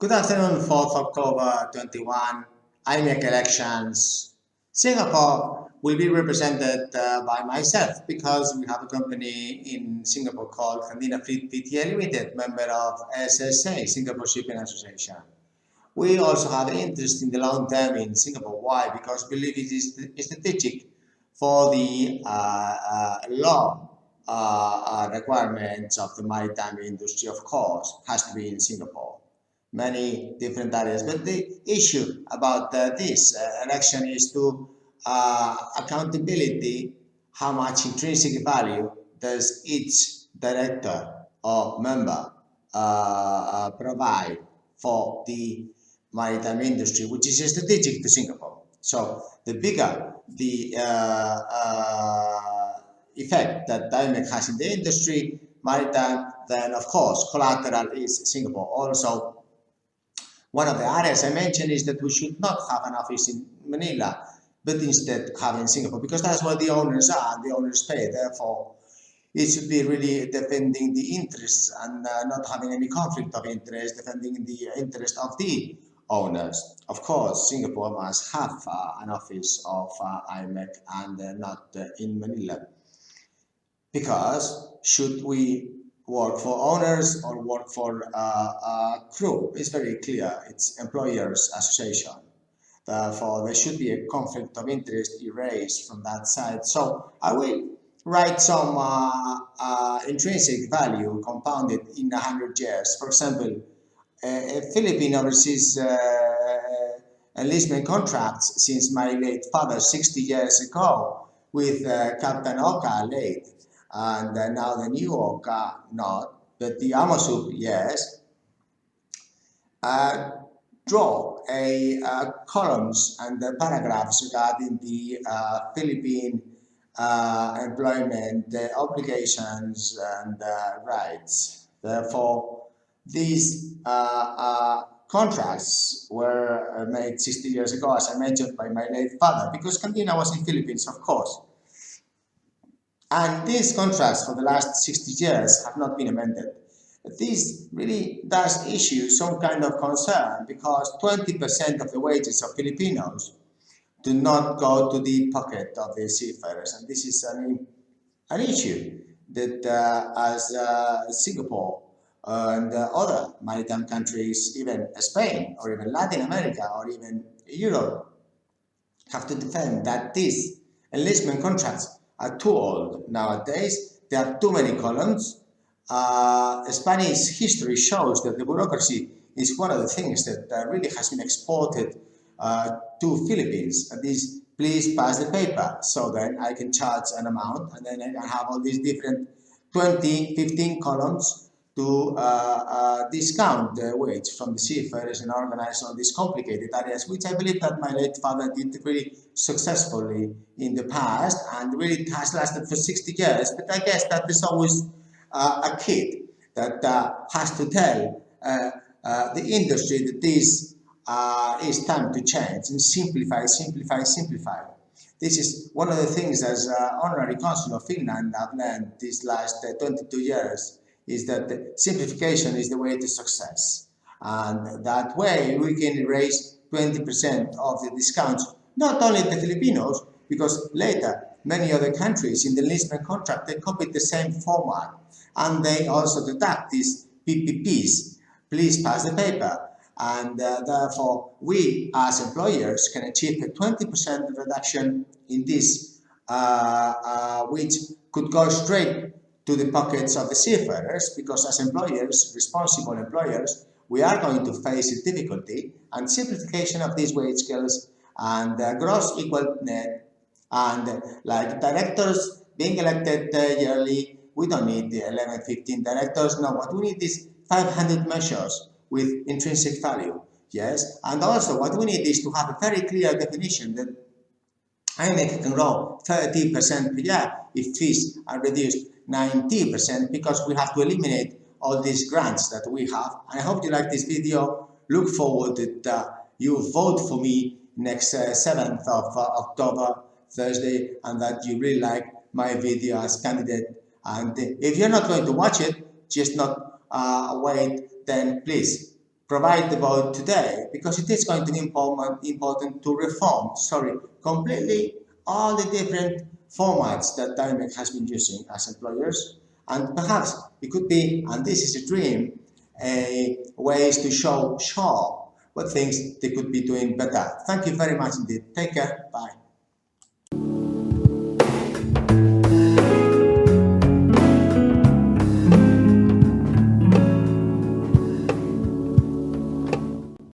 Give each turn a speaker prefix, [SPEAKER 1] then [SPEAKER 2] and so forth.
[SPEAKER 1] Good afternoon, 4th October 21, IMEC elections. Singapore will be represented uh, by myself because we have a company in Singapore called Candina Fleet Pty Limited, member of SSA, Singapore Shipping Association. We also have an interest in the long term in Singapore. Why? Because we believe it is strategic for the uh, uh, law uh, uh, requirements of the maritime industry, of course, has to be in Singapore. Many different areas, but the issue about uh, this uh, election is to accountability, how much intrinsic value does each director or member provide for the maritime industry, which is strategic to Singapore. So the bigger the uh, uh, effect that IMEC has in the industry, maritime, then of course collateral is Singapore. Also, one of the areas I mentioned is that we should not have an office in Manila, but instead have in Singapore, because that's where the owners are, the owners pay. Therefore, it should be really defending the interests and uh, not having any conflict of interest, defending the interest of the owners. Of course, Singapore must have uh, an office of uh, IMEC and uh, not uh, in Manila. Because should we work for owners or work for uh, crew, it's very clear, it's employers association. Therefore, there should be a conflict of interest erased from that side. So I will write some uh, intrinsic value compounded in 100 years. For example, a Philippine overseas uh, uh, enlistment contracts since my late father 60 years ago with uh, Captain Oca late and now the new Oca not but the Amosup yes uh, draw a uh, columns and paragraphs regarding the uh, Philippine employment obligations and rights. Therefore, these uh, uh, contracts were uh, made 60 years ago, as I mentioned, by my late father, because Candina was in Philippines, of course. And these contracts for the last 60 years have not been amended. This really does issue some kind of concern because 20% of the wages of Filipinos do not go to the pocket of the seafarers. And this is an, an issue that uh, as uh, Singapore and uh, other maritime countries, even Spain or even Latin America or even Europe, have to defend that these enlistment contracts are too old nowadays. There are too many columns. Uh, Spanish history shows that the bureaucracy is one of the things that uh, really has been exported uh, to Philippines. Please pass the paper so then I can charge an amount and then I have all these different 20, 15 columns to uh, uh, discount the wage from the seafarers and organize all these complicated areas, which I believe that my late father did really successfully in the past and really has lasted for 60 years. But I guess that there's always uh, a kid that uh, has to tell uh, uh, the industry that this is time to change and simplify, simplify, simplify. This is one of the things as honorary consul of Finland I've learned these last 22 years is that simplification is the way to success. And that way we can raise 20% of the discounts, not only the Filipinos, because later many other countries in the enlistment contract, they copied the same format and they also deduct these PPPs. Please pass the paper. And uh, therefore, we as employers can achieve a 20% reduction in this, uh, uh, which could go straight to the pockets of the seafarers because as employers, responsible employers, we are going to face a difficulty and simplification of these wage scales and uh, gross equal net and uh, like directors being elected uh, yearly, we don't need the 11, 15 directors. No, what we need is 500 measures with intrinsic value. Yes, and also what we need is to have a very clear definition that IMEC can grow 30% per year if fees are reduced 90% because we have to eliminate all these grants that we have. And I hope you like this video. Look forward that uh, you vote for me next uh, 7th of uh, October, Thursday, and that you really like my video as candidate. And if you're not going to watch it, just not uh, wait, then please provide the vote today because it is going to be important, important to reform, sorry, completely all the different formats that Dynamek has been using as employers. And perhaps it could be, and this is a dream, a ways to show Shaw what things they could be doing better. Thank you very much indeed. Take care. Bye.